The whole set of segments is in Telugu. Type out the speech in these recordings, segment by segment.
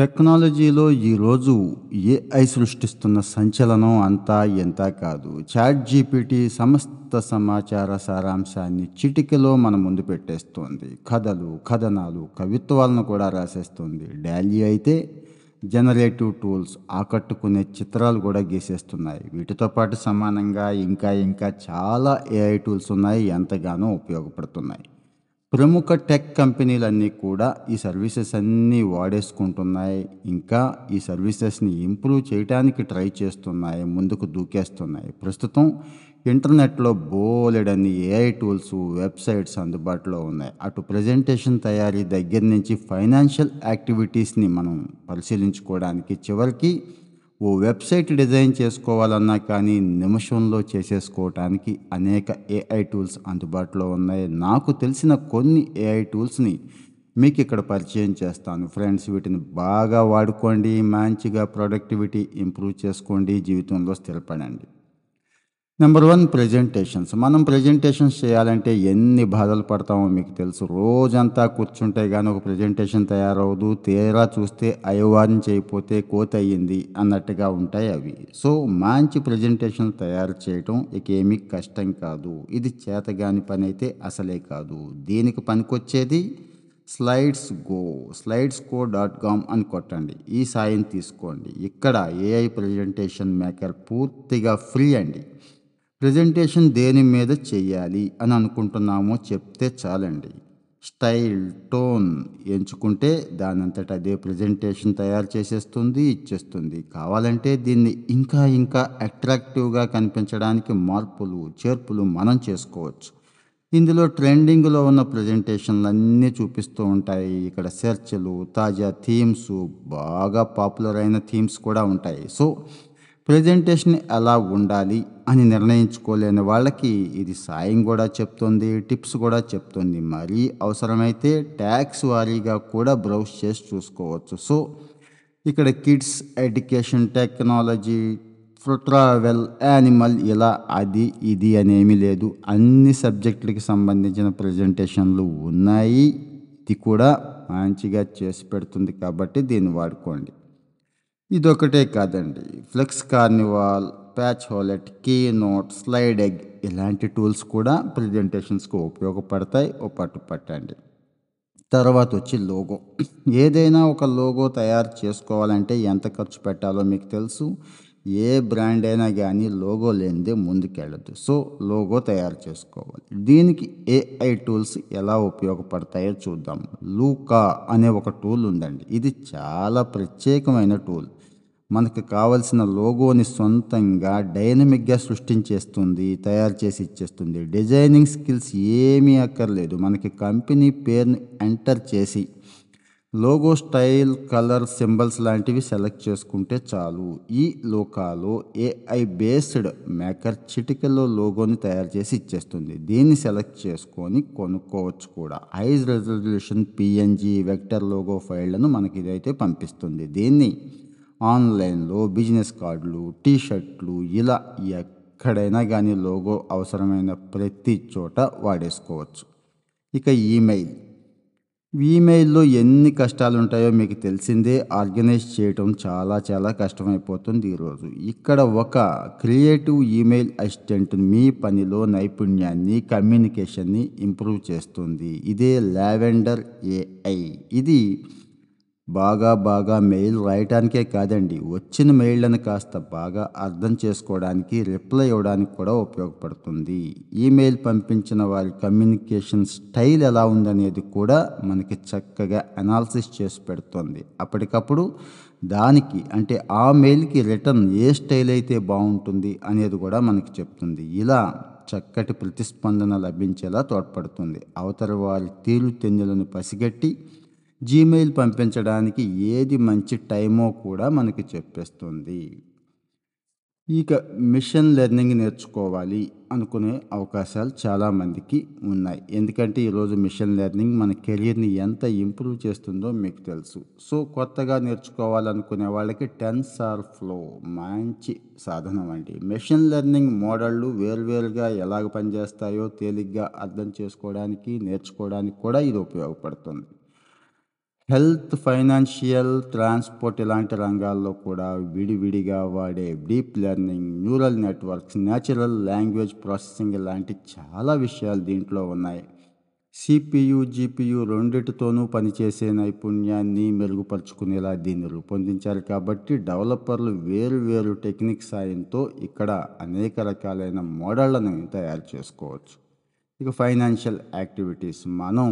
టెక్నాలజీలో ఈరోజు ఏఐ సృష్టిస్తున్న సంచలనం అంతా ఎంత కాదు. చాట్ జీపీటీ సమస్త సమాచార సారాంశాన్ని చిటికెలో మన ముందు పెట్టేస్తోంది. కథలు కథనాలు కవిత్వాలను కూడా రాసేస్తుంది. డాలీ అయితే జనరేటివ్ టూల్స్ ఆకట్టుకునే చిత్రాలు కూడా గీసేస్తున్నాయి. వీటితో పాటు సమానంగా ఇంకా ఇంకా చాలా ఏఐ టూల్స్ ఉన్నాయి. ఎంతగానో ఉపయోగపడుతున్నాయి. ప్రముఖ టెక్ కంపెనీలన్నీ కూడా ఈ సర్వీసెస్ అన్నీ వాడేసుకుంటున్నాయి. ఇంకా ఈ సర్వీసెస్ని ఇంప్రూవ్ చేయడానికి ట్రై చేస్తున్నాయి. ముందుకు దూకేస్తున్నాయి. ప్రస్తుతం ఇంటర్నెట్లో బోలెడన్ని ఏఐ టూల్స్ వెబ్సైట్స్ అందుబాటులో ఉన్నాయి. అటు ప్రజెంటేషన్ తయారీ దగ్గర నుంచి ఫైనాన్షియల్ యాక్టివిటీస్ని మనం పరిశీలించుకోవడానికి చివరికి ఓ వెబ్సైట్ డిజైన్ చేసుకోవాలన్నా కానీ నిమిషంలో చేసేసుకోవటానికి అనేక ఏఐ టూల్స్ అందుబాటులో ఉన్నాయి. నాకు తెలిసిన కొన్ని ఏఐ టూల్స్ని మీకు ఇక్కడ పరిచయం చేస్తాను. ఫ్రెండ్స్ వీటిని బాగా వాడుకోండి. మంచిగా ప్రొడక్టివిటీ ఇంప్రూవ్ చేసుకోండి. జీవితంలో స్థిరపడండి. నెంబర్ వన్ ప్రజెంటేషన్స్ మనం ప్రజెంటేషన్స్ చేయాలంటే ఎన్ని బాధలు పడతామో మీకు తెలుసు. రోజంతా కూర్చుంటే కానీ ఒక ప్రజెంటేషన్ తయారవదు తీరా చూస్తే అయ్యవారిని చేయకపోతే కోత అయ్యింది అన్నట్టుగా ఉంటాయి అవి. సో మంచి ప్రజెంటేషన్ తయారు చేయటం ఇక ఏమీ కష్టం కాదు. ఇది చేతగాని పని అయితే అసలే కాదు. దీనికి పనికొచ్చేది? Slides go slides go dot com అని కొట్టండి. ఈ సాయం తీసుకోండి. ఇక్కడ ఏఐ ప్రజెంటేషన్ మేకర్ పూర్తిగా ఫ్రీ అండి. ప్రజెంటేషన్ దేని మీద చెయ్యాలి అని అనుకుంటున్నామో చెప్తే చాలండి. స్టైల్ టోన్ ఎంచుకుంటే దానంతట అదే ప్రజెంటేషన్ తయారు చేసేస్తుంది ఇచ్చేస్తుంది. కావాలంటే దీన్ని ఇంకా ఇంకా అట్రాక్టివ్గా కనిపించడానికి మార్పులు చేర్పులు మనం చేసుకోవచ్చు. ఇందులో ట్రెండింగ్లో ఉన్న ప్రజెంటేషన్లు అన్నీ చూపిస్తూ ఉంటాయి. ఇక్కడ సెర్చ్లు తాజా థీమ్స్ బాగా పాపులర్ అయిన థీమ్స్ కూడా ఉంటాయి. సో ప్రజెంటేషన్ ఎలా ఉండాలి అని నిర్ణయించుకోలేని వాళ్ళకి ఇది సాయం కూడా చెప్తుంది టిప్స్ కూడా చెప్తుంది. మరీ అవసరమైతే ట్యాక్స్ వారీగా కూడా బ్రౌజ్ చేసి చూసుకోవచ్చు. సో ఇక్కడ kids education technology travel animal ఇలా అది ఇది అనేమి లేదు. అన్ని సబ్జెక్టులకి సంబంధించిన ప్రజెంటేషన్లు ఉన్నాయి. ఇది కూడా మంచిగా చేసి పెడుతుంది కాబట్టి దీన్ని వాడుకోండి. ఇదొకటే కాదండి. ఫ్లెక్స్ కార్నివాల్ ప్యాచ్ హోలెట్ కీ నోట్ స్లైడ్ ఎగ్ ఇలాంటి టూల్స్ కూడా ప్రజెంటేషన్స్కు ఉపయోగపడతాయి. ఓ పట్టు పట్టండి. తర్వాత వచ్చి లోగో. ఏదైనా ఒక లోగో తయారు చేసుకోవాలంటే ఎంత ఖర్చు పెట్టాలో మీకు తెలుసు. ఏ బ్రాండ్ అయినా కానీ లోగో లేనిదే ముందుకెళ్ళదు సో లోగో తయారు చేసుకోవాలి. దీనికి ఏఐ టూల్స్ ఎలా ఉపయోగపడతాయో చూద్దాం. లూకా అనే ఒక టూల్ ఉందండి. ఇది చాలా ప్రత్యేకమైన టూల్. మనకు కావలసిన లోగోని సొంతంగా డైనమిక్గా సృష్టించేస్తుంది తయారు చేసి ఇచ్చేస్తుంది. డిజైనింగ్ స్కిల్స్ ఏమీ అక్కర్లేదు. మనకి కంపెనీ పేరుని ఎంటర్ చేసి లోగో స్టైల్ కలర్ సింబల్స్ లాంటివి సెలెక్ట్ చేసుకుంటే చాలు. ఈ లోకాలో ఏఐ బేస్డ్ మేకర్ చిటికలో లోగోని తయారు చేసి ఇచ్చేస్తుంది. దీన్ని సెలెక్ట్ చేసుకొని కొనుక్కోవచ్చు కూడా. High resolution PNG vector logo ఫైళ్ళను మనకి ఇదైతే పంపిస్తుంది. దీన్ని ఆన్లైన్లో బిజినెస్ కార్డులు టీ షర్ట్లు ఇలా ఎక్కడైనా కానీ లోగో అవసరమైన ప్రతి చోట వాడేసుకోవచ్చు. ఇక ఈమెయిల్. ఈమెయిల్లో ఎన్ని కష్టాలు ఉంటాయో మీకు తెలిసిందే ఆర్గనైజ్ చేయటం చాలా చాలా కష్టమైపోతుంది ఈరోజు. ఇక్కడ ఒక క్రియేటివ్ ఈమెయిల్ అసిస్టెంట్ మీ పనిలో నైపుణ్యాన్ని కమ్యూనికేషన్ని ఇంప్రూవ్ చేస్తుంది. ఇదే లావెండర్ ఏఐ. ఇది బాగా బాగా మెయిల్ రాయటానికే కాదండి. వచ్చిన మెయిళ్ళను కాస్త బాగా అర్థం చేసుకోవడానికి రిప్లై ఇవ్వడానికి కూడా ఉపయోగపడుతుంది. ఈమెయిల్ పంపించిన వారి కమ్యూనికేషన్ స్టైల్ ఎలా ఉందనేది కూడా మనకి చక్కగా అనాలిసిస్ చేసి పెడుతుంది. అప్పటికప్పుడు దానికి అంటే ఆ మెయిల్కి రిటర్న్ ఏ స్టైల్ అయితే బాగుంటుంది అనేది కూడా మనకి చెప్తుంది. ఇలా చక్కటి ప్రతిస్పందన లభించేలా తోడ్పడుతుంది. అవతల వారి తీరు తెన్నులను పసిగట్టి జీమెయిల్ పంపించడానికి ఏది మంచి టైమో కూడా మనకి చెప్పేస్తుంది. ఇక మిషన్ లెర్నింగ్ నేర్చుకోవాలి అనుకునే అవకాశాలు చాలామందికి ఉన్నాయి. ఎందుకంటే ఈరోజు మిషన్ లెర్నింగ్ మన కెరీర్ని ఎంత ఇంప్రూవ్ చేస్తుందో మీకు తెలుసు. సో కొత్తగా నేర్చుకోవాలనుకునే వాళ్ళకి టెన్సార్ ఫ్లో మంచి సాధనం అండి. మిషన్ లెర్నింగ్ మోడళ్ళు వేర్వేరుగా ఎలాగ పనిచేస్తాయో తేలిగ్గా అర్థం చేసుకోవడానికి నేర్చుకోవడానికి కూడా ఇది ఉపయోగపడుతుంది. హెల్త్ ఫైనాన్షియల్ ట్రాన్స్పోర్ట్ ఇలాంటి రంగాల్లో కూడా విడివిడిగా వాడే deep learning neural networks natural language processing ఇలాంటి చాలా విషయాలు దీంట్లో ఉన్నాయి. సిపియు జిపియు రెండిటితోనూ పనిచేసే నైపుణ్యాన్ని మెరుగుపరుచుకునేలా దీన్ని రూపొందించారు కాబట్టి డెవలపర్లు వేరు వేరు టెక్నిక్ సాయంతో ఇక్కడ అనేక రకాలైన మోడళ్ళను తయారు చేసుకోవచ్చు. ఇక ఫైనాన్షియల్ యాక్టివిటీస్ మనం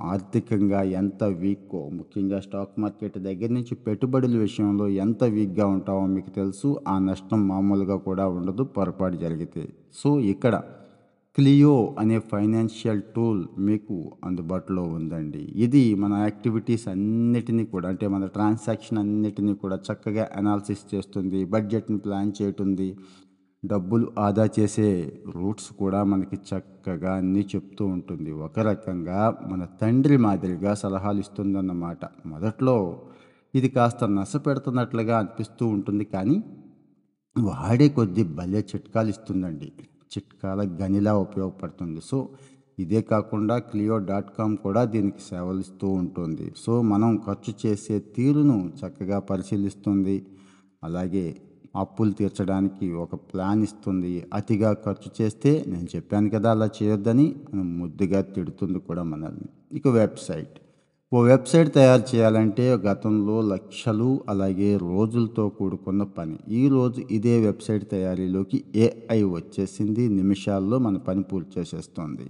ఆర్థికంగా ఎంత వీక్కో ముఖ్యంగా స్టాక్ మార్కెట్ దగ్గర నుంచి పెట్టుబడుల విషయంలో ఎంత వీక్గా ఉంటామో మీకు తెలుసు. ఆ నష్టం మామూలుగా కూడా ఉండదు పొరపాటు జరిగితే. సో ఇక్కడ క్లియో అనే ఫైనాన్షియల్ టూల్ మీకు అందుబాటులో ఉందండి. ఇది మన యాక్టివిటీస్ అన్నిటినీ కూడా అంటే మన ట్రాన్సాక్షన్ అన్నిటినీ కూడా చక్కగా అనాలిసిస్ చేస్తుంది బడ్జెట్ని ప్లాన్ చేయటుంది. డబ్బులు ఆదా చేసే రూట్స్ కూడా మనకి చక్కగా అన్నీ చెప్తూ ఉంటుంది. ఒక రకంగా మన తండ్రి మాదిరిగా సలహాలు ఇస్తుందన్నమాట. మొదట్లో ఇది కాస్త నస పెడుతున్నట్లుగా అనిపిస్తూ ఉంటుంది కానీ వాడే కొద్దీ భలే చిట్కాలు ఇస్తుందండి. చిట్కాల గనిలా ఉపయోగపడుతుంది. సో ఇదే కాకుండా క్లియో డాట్ కామ్ కూడా దీనికి సేవలు ఇస్తూ ఉంటుంది. సో మనం ఖర్చు చేసే తీరును చక్కగా పరిశీలిస్తుంది. అలాగే అప్పులు తీర్చడానికి ఒక ప్లాన్ ఇస్తుంది. అతిగా ఖర్చు చేస్తే నేను చెప్పాను కదా అలా చేయొద్దని ముద్దుగా తిడుతుంది కూడా మనల్ని. ఇక వెబ్సైట్. ఓ వెబ్సైట్ తయారు చేయాలంటే గతంలో లక్షలు అలాగే రోజులతో కూడుకున్న పని. ఈరోజు ఇదే వెబ్సైట్ తయారీలోకి ఏఐ వచ్చేసింది. నిమిషాల్లో మన పని పూర్తి చేసేస్తుంది.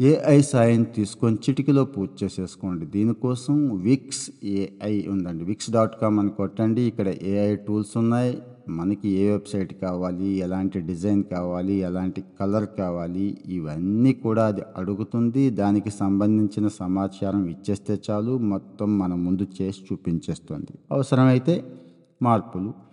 ఏఐ సాయం తీసుకొని చిటికలో పూర్తి చేసేసుకోండి. దీనికోసం విక్స్ ఏఐ ఉందండి. విక్స్ డాట్ కామ్ అని కొట్టండి. ఇక్కడ ఏఐ టూల్స్ ఉన్నాయి. మనకి ఏ వెబ్సైట్ కావాలి? ఎలాంటి డిజైన్ కావాలి? ఎలాంటి కలర్ కావాలి? ఇవన్నీ కూడా అది అడుగుతుంది. దానికి సంబంధించిన సమాచారం ఇచ్చేస్తే చాలు. మొత్తం మన ముందు చేసి చూపించేస్తుంది. అవసరమైతే మార్పులు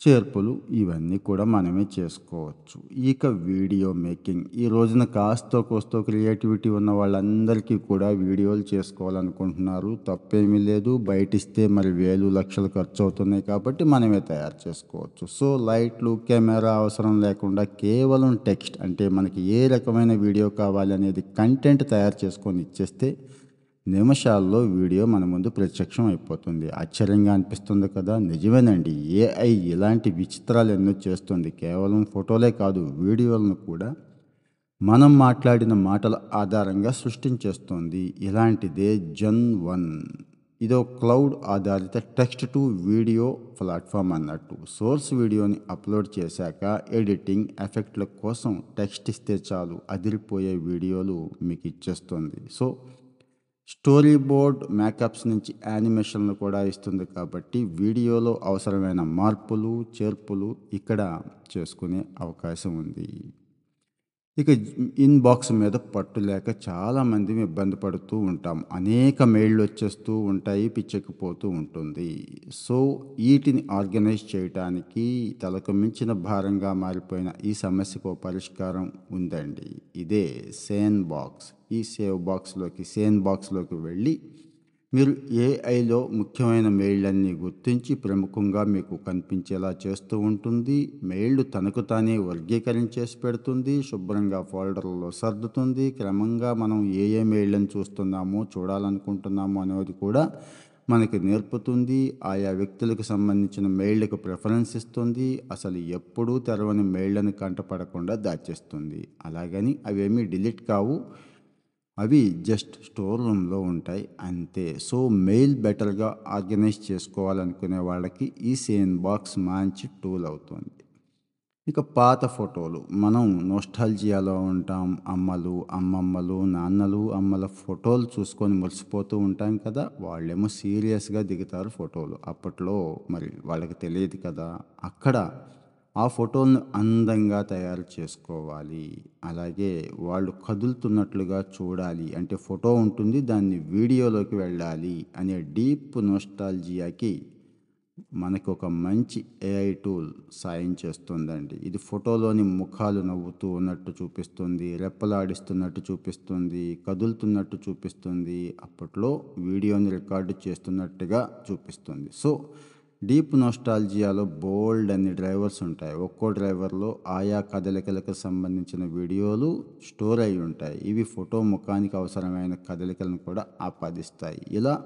చేర్పులు ఇవన్నీ కూడా మనమే చేసుకోవచ్చు. ఇక వీడియో మేకింగ్. ఈ రోజున కాస్తో కోస్తో క్రియేటివిటీ ఉన్న వాళ్ళందరికీ కూడా వీడియోలు చేసుకోవాలనుకుంటున్నారు. తప్పేమీ లేదు. బయటిస్తే మరి వేలు లక్షలు ఖర్చు అవుతున్నాయి కాబట్టి మనమే తయారు చేసుకోవచ్చు. సో లైట్లు కెమెరా అవసరం లేకుండా కేవలం టెక్స్ట్ అంటే మనకి ఏ రకమైన వీడియో కావాలి అనేది కంటెంట్ తయారు చేసుకొని ఇచ్చేస్తే నిమిషాల్లో వీడియో మన ముందు ప్రత్యక్షం అయిపోతుంది. ఆశ్చర్యంగా అనిపిస్తుంది కదా? నిజమేనండి. ఏఐ ఇలాంటి విచిత్రాలు ఎన్నో చేస్తుంది. కేవలం ఫోటోలే కాదు వీడియోలను కూడా మనం మాట్లాడిన మాటల ఆధారంగా సృష్టించేస్తుంది. ఇలాంటిదే జన్ వన్. ఇదో క్లౌడ్ ఆధారిత టెక్స్ట్ టు వీడియో ప్లాట్ఫామ్ అన్నట్టు. సోర్స్ వీడియోని అప్లోడ్ చేశాక ఎడిటింగ్ ఎఫెక్ట్ల కోసం టెక్స్ట్ ఇస్తే చాలు అదిరిపోయే వీడియోలు మీకు ఇచ్చేస్తుంది. సో స్టోరీ బోర్డ్ మేకప్స్ నుంచి యానిమేషన్లు కూడా ఇస్తుంది కాబట్టి వీడియోలో అవసరమైన మార్పులు చేర్పులు ఇక్కడ చేసుకునే అవకాశం ఉంది. ఇక ఇన్బాక్స్ మీద పట్టు లేక చాలామంది ఇబ్బంది పడుతూ ఉంటాం. అనేక మెయిళ్ళు వచ్చేస్తూ ఉంటాయి పిచ్చెక్కిపోతూ ఉంటుంది. సో వీటిని ఆర్గనైజ్ చేయటానికి తలకు మించిన భారంగా మారిపోయిన ఈ సమస్యకు పరిష్కారం ఉందండి. ఇదే సేన్ బాక్స్ ఈ సేవ్ బాక్స్లోకి సేన్ బాక్స్లోకి వెళ్ళి మీరు ఏఐలో ముఖ్యమైన మెయిళ్ళన్నీ గుర్తించి ప్రముఖంగా మీకు కనిపించేలా చేస్తూ ఉంటుంది. మెయిళ్ళు తనకు తానే వర్గీకరించేసి పెడుతుంది. శుభ్రంగా ఫోల్డర్లలో సర్దుతుంది. క్రమంగా మనం ఏ ఏ మెయిళ్ళని చూస్తున్నామో చూడాలనుకుంటున్నామో అనేది కూడా మనకి నేర్పుతుంది. ఆయా వ్యక్తులకు సంబంధించిన మెయిళ్ళకు ప్రిఫరెన్స్ ఇస్తుంది. అసలు ఎప్పుడూ తెరవని మెయిళ్ళను కంటపడకుండా దాచేస్తుంది. అలాగని అవేమీ డిలీట్ కావు. అవి జస్ట్ స్టోర్ రూమ్లో ఉంటాయి. అంతే. సో మెయిల్ బెటర్గా ఆర్గనైజ్ చేసుకోవాలనుకునే వాళ్ళకి ఈ సేన్ బాక్స్ మంచి టూల్ అవుతుంది. ఇక పాత ఫోటోలు. మనం నోస్టాల్జియాలో ఉంటాం. అమ్మలు అమ్మమ్మలు నాన్నలు అమ్మల ఫోటోలు చూసుకొని మురిసిపోతూ ఉంటాం కదా! వాళ్ళేమో సీరియస్గా దిగుతారు ఫోటోలు. అప్పట్లో మరి వాళ్ళకి తెలియదు కదా! అక్కడ ఆ ఫోటోలను అందంగా తయారు చేసుకోవాలి. అలాగే వాళ్ళు కదులుతున్నట్లుగా చూడాలి. అంటే ఫోటో ఉంటుంది దాన్ని వీడియోలోకి వెళ్ళాలి అనే డీప్ నోస్టాల్జియాకి మనకు ఒక మంచి ఏఐ టూల్ సాయం చేస్తుందండి. ఇది ఫోటోలోని ముఖాలు నవ్వుతూ ఉన్నట్టు చూపిస్తుంది రెప్పలాడిస్తున్నట్టు చూపిస్తుంది కదులుతున్నట్టు చూపిస్తుంది అప్పట్లో వీడియోని రికార్డు చేస్తున్నట్టుగా చూపిస్తుంది. సో డీప్ నోస్టాలజియాలో బోల్డ్ అన్ని డ్రైవర్స్ ఉంటాయి. ఒక్కో డ్రైవర్లో ఆయా కదలికలకు సంబంధించిన వీడియోలు స్టోర్ అయి ఉంటాయి. ఇవి ఫోటో ముఖానికి అవసరమైన కదలికలను కూడా ఆపాదిస్తాయి. ఇలా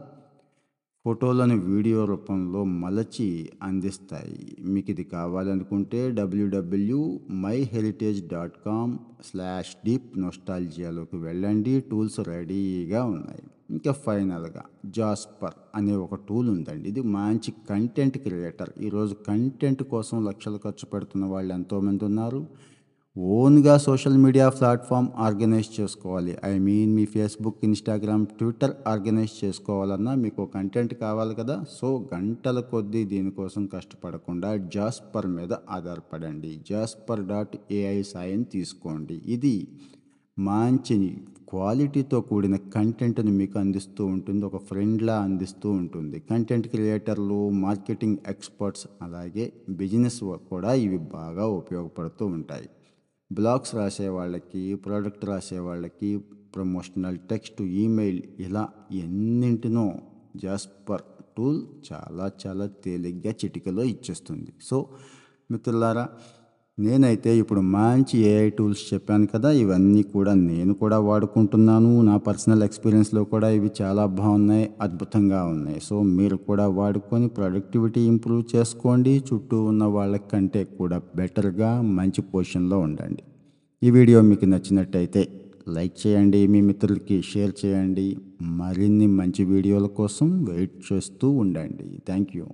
ఫోటోలను వీడియో రూపంలో మలచి అందిస్తాయి. మీకు ఇది కావాలనుకుంటే WW my heritage dot com slash deep నోస్టాలజియాలోకి వెళ్ళండి. టూల్స్ రెడీగా ఉన్నాయి. ఇంకా ఫైనల్గా జాస్పర్ అనే ఒక టూల్ ఉందండి. ఇది మంచి కంటెంట్ క్రియేటర్. ఈరోజు కంటెంట్ కోసం లక్షలు ఖర్చు పెడుతున్న వాళ్ళు ఎంతోమంది ఉన్నారు. ఓన్గా సోషల్ మీడియా ప్లాట్ఫామ్ ఆర్గనైజ్ చేసుకోవాలి. ఐ మీన్ మీ ఫేస్బుక్ ఇన్స్టాగ్రామ్ ట్విట్టర్ ఆర్గనైజ్ చేసుకోవాలన్నా మీకు కంటెంట్ కావాలి కదా. సో గంటల కొద్దీ దీనికోసం కష్టపడకుండా జాస్పర్ మీద ఆధారపడండి. జాస్పర్ డాట్ ఏఐ సాయం తీసుకోండి. ఇది మంచి క్వాలిటీతో కూడిన కంటెంట్ని మీకు అందిస్తూ ఉంటుంది. ఒక ఫ్రెండ్లా అందిస్తూ ఉంటుంది. కంటెంట్ క్రియేటర్లు మార్కెటింగ్ ఎక్స్పర్ట్స్ అలాగే బిజినెస్ కూడా ఇవి బాగా ఉపయోగపడుతూ ఉంటాయి. బ్లాగ్స్ రాసే వాళ్ళకి ప్రోడక్ట్ రాసే వాళ్ళకి ప్రమోషనల్ టెక్స్ట్ ఈమెయిల్ ఇలా ఎన్నింటినో జాస్పర్ టూల్ చాలా చాలా తేలిగ్గా చిటికలో ఇచ్చేస్తుంది. సో మిత్రులారా నేనైతే ఇప్పుడు మంచి ఏఐ టూల్స్ చెప్పాను కదా ఇవన్నీ కూడా నేను కూడా వాడుకుంటున్నాను. నా పర్సనల్ ఎక్స్పీరియన్స్లో కూడా ఇవి చాలా బాగున్నాయి అద్భుతంగా ఉన్నాయి. సో మీరు కూడా వాడుకొని ప్రొడక్టివిటీ ఇంప్రూవ్ చేసుకోండి. చుట్టూ ఉన్న వాళ్ళకంటే కూడా బెటర్గా మంచి పొజిషన్లో ఉండండి. ఈ వీడియో మీకు నచ్చినట్టయితే లైక్ చేయండి మీ మిత్రులకి షేర్ చేయండి. మరిన్ని మంచి వీడియోల కోసం వెయిట్ చేస్తూ ఉండండి. Thank you.